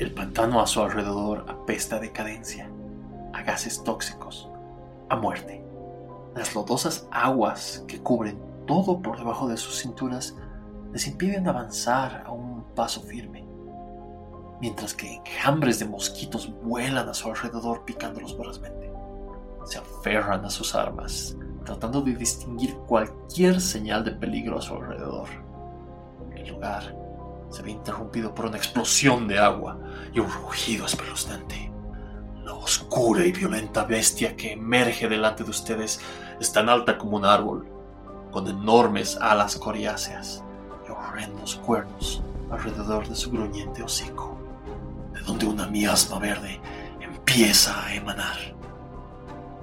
El pantano a su alrededor apesta a decadencia, a gases tóxicos, a muerte. Las lodosas aguas que cubren todo por debajo de sus cinturas les impiden avanzar a un paso firme, mientras que enjambres de mosquitos vuelan a su alrededor picándolos vorazmente. Se aferran a sus armas, tratando de distinguir cualquier señal de peligro a su alrededor. El lugar se ve interrumpido por una explosión de agua y un rugido espeluznante. La oscura y violenta bestia que emerge delante de ustedes es tan alta como un árbol, con enormes alas coriáceas y horrendos cuernos alrededor de su gruñente hocico, de donde una miasma verde empieza a emanar.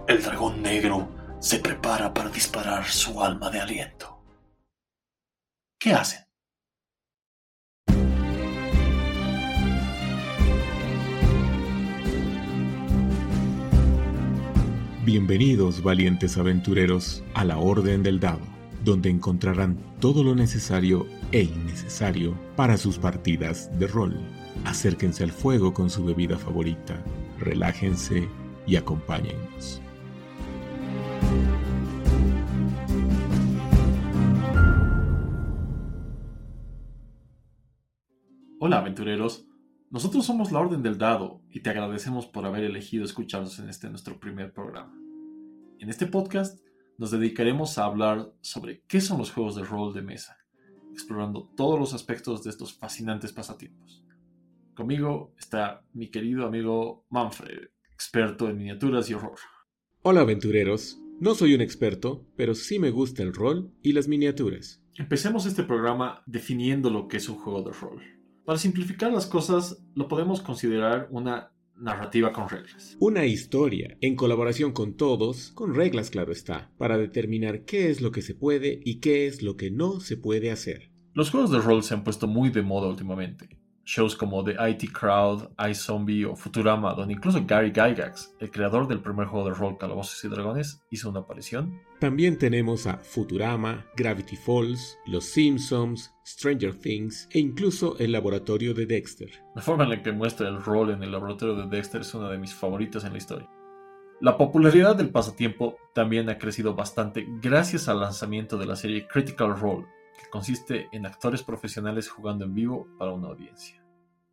El dragón negro se prepara para disparar su alma de aliento. ¿Qué hacen? Bienvenidos, valientes aventureros, a la Orden del Dado, donde encontrarán todo lo necesario e innecesario para sus partidas de rol. Acérquense al fuego con su bebida favorita, relájense y acompáñennos. Hola aventureros, nosotros somos la Orden del Dado y te agradecemos por haber elegido escucharnos en este nuestro primer programa. En este podcast nos dedicaremos a hablar sobre qué son los juegos de rol de mesa, explorando todos los aspectos de estos fascinantes pasatiempos. Conmigo está mi querido amigo Manfred, experto en miniaturas y horror. Hola aventureros, no soy un experto, pero sí me gusta el rol y las miniaturas. Empecemos este programa definiendo lo que es un juego de rol. Para simplificar las cosas, lo podemos considerar una narrativa con reglas. Una historia, en colaboración con todos, con reglas claro está, para determinar qué es lo que se puede y qué es lo que no se puede hacer. Los juegos de rol se han puesto muy de moda últimamente shows como The IT Crowd, iZombie o Futurama, donde incluso Gary Gygax, el creador del primer juego de rol Calabozos y Dragones, hizo una aparición. También tenemos a Futurama, Gravity Falls, Los Simpsons, Stranger Things e incluso el laboratorio de Dexter. La forma en la que muestra el rol en el laboratorio de Dexter es una de mis favoritas en la historia. La popularidad del pasatiempo también ha crecido bastante gracias al lanzamiento de la serie Critical Role, consiste en actores profesionales jugando en vivo para una audiencia.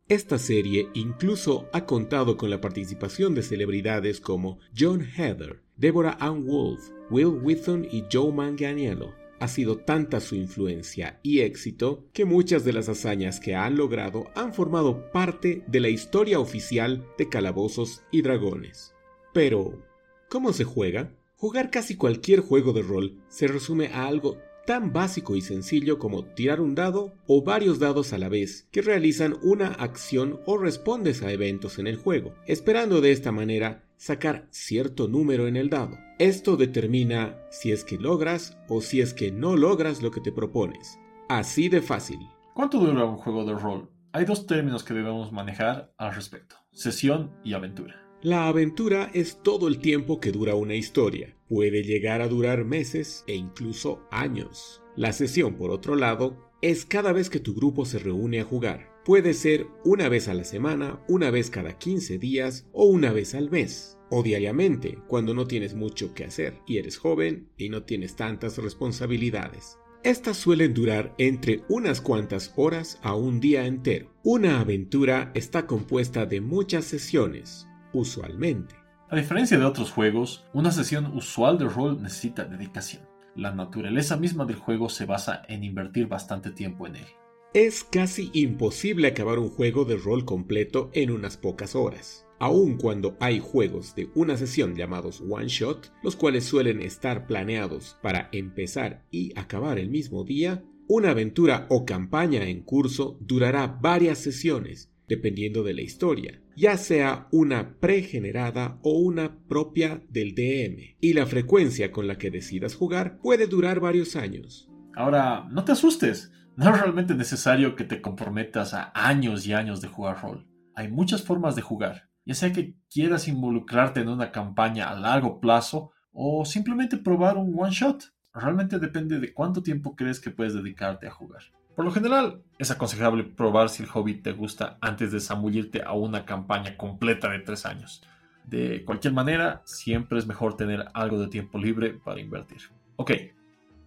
Esta serie incluso ha contado con la participación de celebridades como John Heather, Deborah Ann Wolf, Will Wheaton y Joe Manganiello. Ha sido tanta su influencia y éxito que muchas de las hazañas que han logrado han formado parte de la historia oficial de Calabozos y Dragones. Pero, ¿cómo se juega? Jugar casi cualquier juego de rol se resume a algo tan básico y sencillo como tirar un dado o varios dados a la vez que realizan una acción o respondes a eventos en el juego, esperando de esta manera sacar cierto número en el dado. Esto determina si es que logras o si es que no logras lo que te propones. Así de fácil. ¿Cuánto dura un juego de rol? Hay dos términos que debemos manejar al respecto, sesión y aventura. La aventura es todo el tiempo que dura una historia. Puede llegar a durar meses e incluso años. La sesión, por otro lado, es cada vez que tu grupo se reúne a jugar. Puede ser una vez a la semana, una vez cada 15 días o una vez al mes. O diariamente, cuando no tienes mucho que hacer y eres joven y no tienes tantas responsabilidades. Estas suelen durar entre unas cuantas horas a un día entero. Una aventura está compuesta de muchas sesiones, usualmente. A diferencia de otros juegos, una sesión usual de rol necesita dedicación. La naturaleza misma del juego se basa en invertir bastante tiempo en él. Es casi imposible acabar un juego de rol completo en unas pocas horas. Aun cuando hay juegos de una sesión llamados one shot, los cuales suelen estar planeados para empezar y acabar el mismo día, una aventura o campaña en curso durará varias sesiones, dependiendo de la historia, ya sea una pregenerada o una propia del DM, y la frecuencia con la que decidas jugar puede durar varios años. Ahora, no te asustes, no es realmente necesario que te comprometas a años y años de jugar rol. Hay muchas formas de jugar, ya sea que quieras involucrarte en una campaña a largo plazo o simplemente probar un one shot. Realmente depende de cuánto tiempo crees que puedes dedicarte a jugar. Por lo general, es aconsejable probar si el hobby te gusta antes de zambullirte a una campaña completa de tres años. De cualquier manera, siempre es mejor tener algo de tiempo libre para invertir. Ok,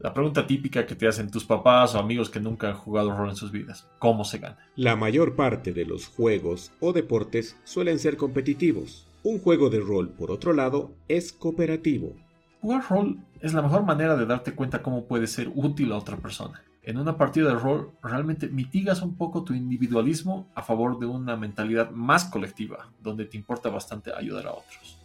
la pregunta típica que te hacen tus papás o amigos que nunca han jugado rol en sus vidas. ¿Cómo se gana? La mayor parte de los juegos o deportes suelen ser competitivos. Un juego de rol, por otro lado, es cooperativo. Jugar rol es la mejor manera de darte cuenta cómo puede ser útil a otra persona. En una partida de rol realmente mitigas un poco tu individualismo a favor de una mentalidad más colectiva, donde te importa bastante ayudar a otros.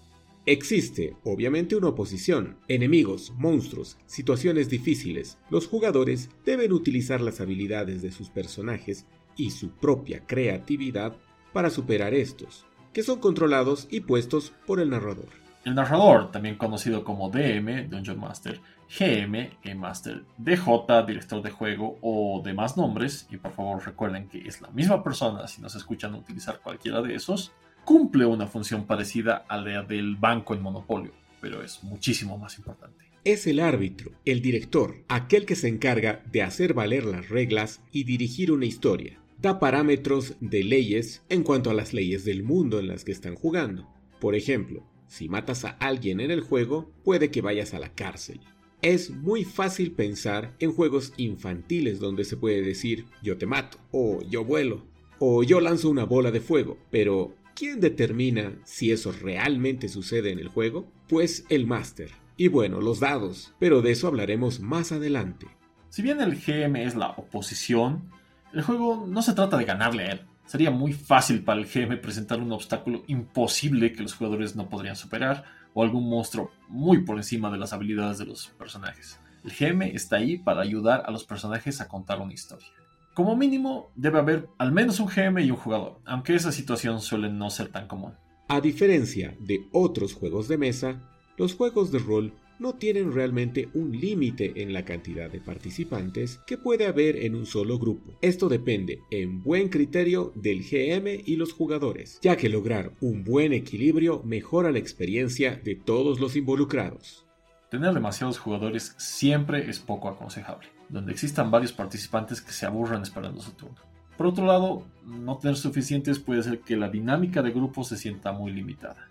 Existe, obviamente, una oposición, enemigos, monstruos, situaciones difíciles. Los jugadores deben utilizar las habilidades de sus personajes y su propia creatividad para superar estos, que son controlados y puestos por el narrador. El narrador, también conocido como DM, Dungeon Master, GM, Game Master, DJ, director de juego o demás nombres, y por favor recuerden que es la misma persona si nos escuchan utilizar cualquiera de esos, cumple una función parecida a la del banco en monopolio, pero es muchísimo más importante. Es el árbitro, el director, aquel que se encarga de hacer valer las reglas y dirigir una historia. Da parámetros de leyes en cuanto a las leyes del mundo en las que están jugando. Por ejemplo, si matas a alguien en el juego, puede que vayas a la cárcel. Es muy fácil pensar en juegos infantiles donde se puede decir yo te mato, o yo vuelo, o yo lanzo una bola de fuego, pero ¿quién determina si eso realmente sucede en el juego? Pues el máster. Y bueno, los dados, pero de eso hablaremos más adelante. Si bien el GM es la oposición, el juego no se trata de ganarle a él, Sería muy fácil para el GM presentar un obstáculo imposible que los jugadores no podrían superar o algún monstruo muy por encima de las habilidades de los personajes. El GM está ahí para ayudar a los personajes a contar una historia. Como mínimo, debe haber al menos un GM y un jugador, aunque esa situación suele no ser tan común. A diferencia de otros juegos de mesa, los juegos de rol no tienen realmente un límite en la cantidad de participantes que puede haber en un solo grupo. Esto depende en buen criterio del GM y los jugadores, ya que lograr un buen equilibrio mejora la experiencia de todos los involucrados. Tener demasiados jugadores siempre es poco aconsejable, donde existan varios participantes que se aburran esperando su turno. Por otro lado, no tener suficientes puede hacer que la dinámica de grupo se sienta muy limitada.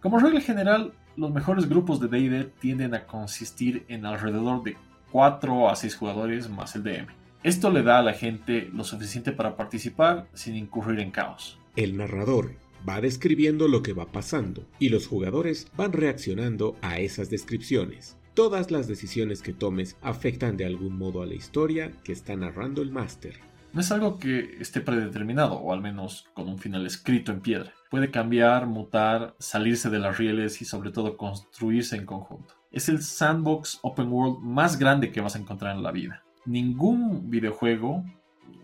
Como regla general, los mejores grupos de DD tienden a consistir en alrededor de 4 a 6 jugadores más el DM. Esto le da a la gente lo suficiente para participar sin incurrir en caos. El narrador va describiendo lo que va pasando y los jugadores van reaccionando a esas descripciones. Todas las decisiones que tomes afectan de algún modo a la historia que está narrando el máster. No es algo que esté predeterminado, o al menos con un final escrito en piedra puede cambiar, mutar, salirse de las rieles y sobre todo construirse en conjunto. Es el sandbox open world más grande que vas a encontrar en la vida. Ningún videojuego,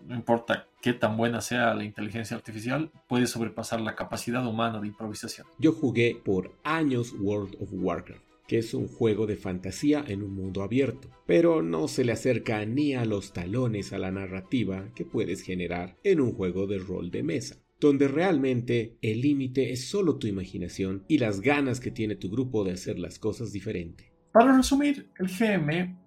no importa qué tan buena sea la inteligencia artificial, puede sobrepasar la capacidad humana de improvisación. Yo jugué por años World of Warcraft que es un juego de fantasía en un mundo abierto, pero no se le acerca ni a los talones a la narrativa que puedes generar en un juego de rol de mesa donde realmente el límite es solo tu imaginación y las ganas que tiene tu grupo de hacer las cosas diferente. Para resumir, el GM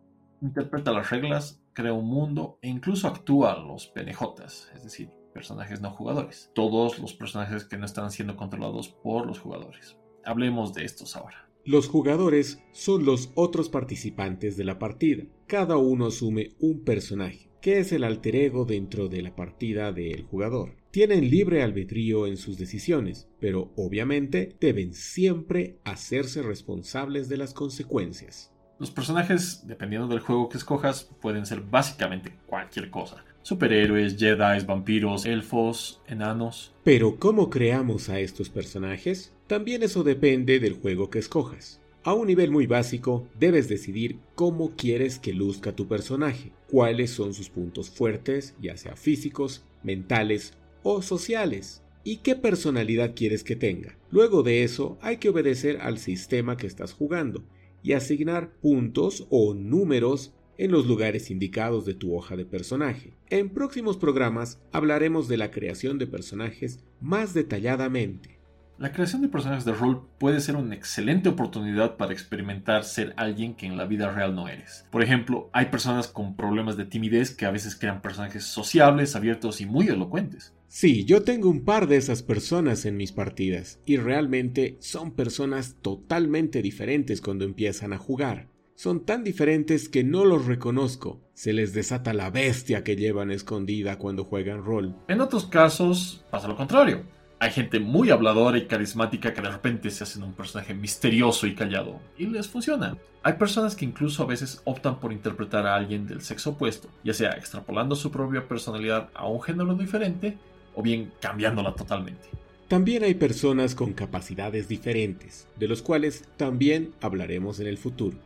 interpreta las reglas, crea un mundo e incluso actúa los PNJs, es decir, personajes no jugadores. Todos los personajes que no están siendo controlados por los jugadores. Hablemos de estos ahora. Los jugadores son los otros participantes de la partida. Cada uno asume un personaje, que es el alter ego dentro de la partida del jugador tienen libre albedrío en sus decisiones, pero obviamente deben siempre hacerse responsables de las consecuencias. Los personajes, dependiendo del juego que escojas, pueden ser básicamente cualquier cosa. Superhéroes, Jedi, vampiros, elfos, enanos. Pero ¿cómo creamos a estos personajes? También eso depende del juego que escojas. A un nivel muy básico, debes decidir cómo quieres que luzca tu personaje, cuáles son sus puntos fuertes, ya sea físicos, mentales o sociales y qué personalidad quieres que tenga. Luego de eso hay que obedecer al sistema que estás jugando y asignar puntos o números en los lugares indicados de tu hoja de personaje. En próximos programas hablaremos de la creación de personajes más detalladamente. La creación de personajes de rol puede ser una excelente oportunidad para experimentar ser alguien que en la vida real no eres. Por ejemplo, hay personas con problemas de timidez que a veces crean personajes sociables, abiertos y muy elocuentes. Sí, yo tengo un par de esas personas en mis partidas y realmente son personas totalmente diferentes cuando empiezan a jugar. Son tan diferentes que no los reconozco. Se les desata la bestia que llevan escondida cuando juegan rol. En otros casos pasa lo contrario hay gente muy habladora y carismática que de repente se hacen un personaje misterioso y callado y les funciona. Hay personas que incluso a veces optan por interpretar a alguien del sexo opuesto, ya sea extrapolando su propia personalidad a un género diferente o bien cambiándola totalmente. También hay personas con capacidades diferentes, de los cuales también hablaremos en el futuro.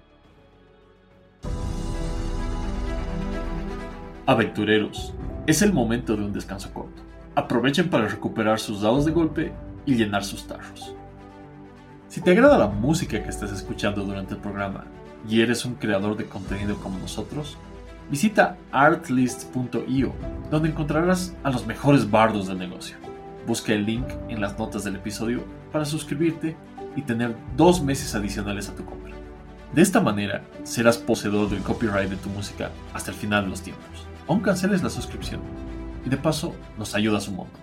Aventureros, es el momento de un descanso corto aprovechen para recuperar sus dados de golpe y llenar sus tarros. Si te agrada la música que estás escuchando durante el programa y eres un creador de contenido como nosotros, visita artlist.io, donde encontrarás a los mejores bardos del negocio. Busca el link en las notas del episodio para suscribirte y tener dos meses adicionales a tu compra. De esta manera, serás poseedor del copyright de tu música hasta el final de los tiempos. Aún canceles la suscripción y de paso nos ayuda un montón.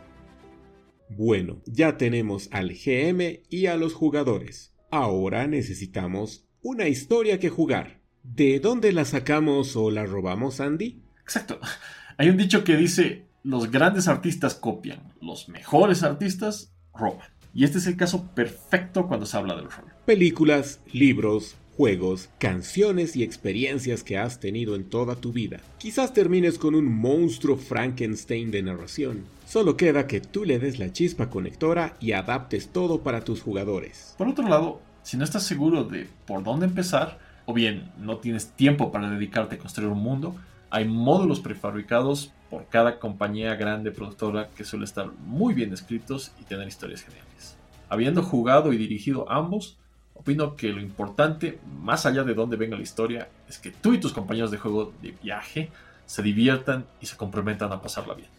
Bueno, ya tenemos al GM y a los jugadores. Ahora necesitamos una historia que jugar. ¿De dónde la sacamos o la robamos, Andy? Exacto. Hay un dicho que dice, los grandes artistas copian, los mejores artistas roban. Y este es el caso perfecto cuando se habla del rol. Películas, libros, juegos, canciones y experiencias que has tenido en toda tu vida. Quizás termines con un monstruo Frankenstein de narración. Solo queda que tú le des la chispa conectora y adaptes todo para tus jugadores. Por otro lado, si no estás seguro de por dónde empezar, o bien no tienes tiempo para dedicarte a construir un mundo, hay módulos prefabricados por cada compañía grande productora que suele estar muy bien escritos y tener historias geniales. Habiendo jugado y dirigido ambos, Opino que lo importante, más allá de dónde venga la historia, es que tú y tus compañeros de juego de viaje se diviertan y se comprometan a pasarla bien.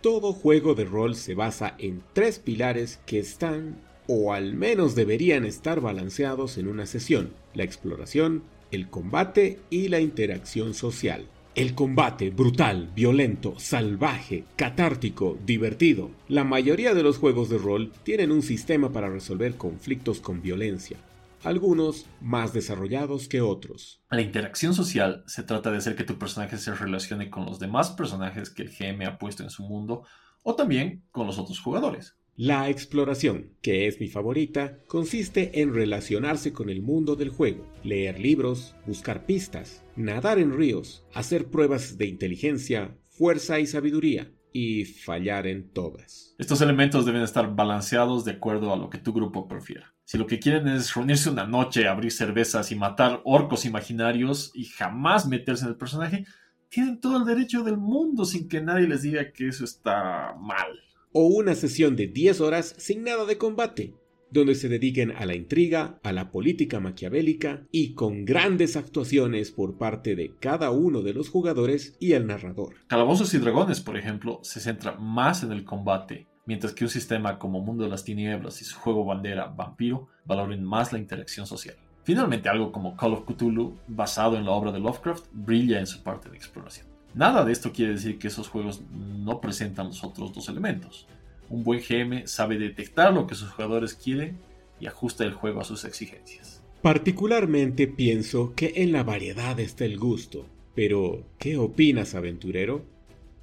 Todo juego de rol se basa en tres pilares que están, o al menos deberían estar balanceados en una sesión, la exploración, el combate y la interacción social. El combate brutal, violento, salvaje, catártico, divertido. La mayoría de los juegos de rol tienen un sistema para resolver conflictos con violencia, algunos más desarrollados que otros. La interacción social se trata de hacer que tu personaje se relacione con los demás personajes que el GM ha puesto en su mundo o también con los otros jugadores. La exploración, que es mi favorita, consiste en relacionarse con el mundo del juego, leer libros, buscar pistas, nadar en ríos, hacer pruebas de inteligencia, fuerza y sabiduría, y fallar en todas. Estos elementos deben estar balanceados de acuerdo a lo que tu grupo prefiera. Si lo que quieren es reunirse una noche, abrir cervezas y matar orcos imaginarios y jamás meterse en el personaje, tienen todo el derecho del mundo sin que nadie les diga que eso está mal. O una sesión de 10 horas sin nada de combate, donde se dediquen a la intriga, a la política maquiavélica y con grandes actuaciones por parte de cada uno de los jugadores y el narrador. Calabozos y Dragones, por ejemplo, se centra más en el combate mientras que un sistema como Mundo de las Tinieblas y su juego bandera Vampiro valoren más la interacción social. Finalmente, algo como Call of Cthulhu, basado en la obra de Lovecraft, brilla en su parte de exploración. Nada de esto quiere decir que esos juegos no presentan los otros dos elementos. Un buen GM sabe detectar lo que sus jugadores quieren y ajusta el juego a sus exigencias. Particularmente pienso que en la variedad está el gusto. Pero, ¿qué opinas, aventurero?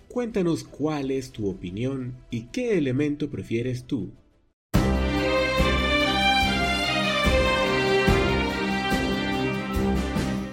Cuéntanos cuál es tu opinión y qué elemento prefieres tú.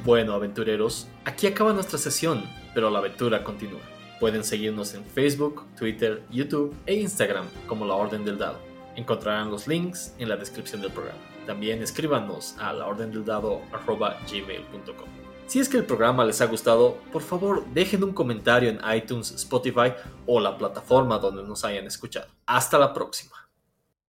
Bueno, aventureros, aquí acaba nuestra sesión, pero la aventura continúa. Pueden seguirnos en Facebook, Twitter, YouTube e Instagram como La Orden del Dado. Encontrarán los links en la descripción del programa. También escríbanos a laordendeldado.gmail.com. Si es que el programa les ha gustado, por favor dejen un comentario en iTunes, Spotify o la plataforma donde nos hayan escuchado. Hasta la próxima.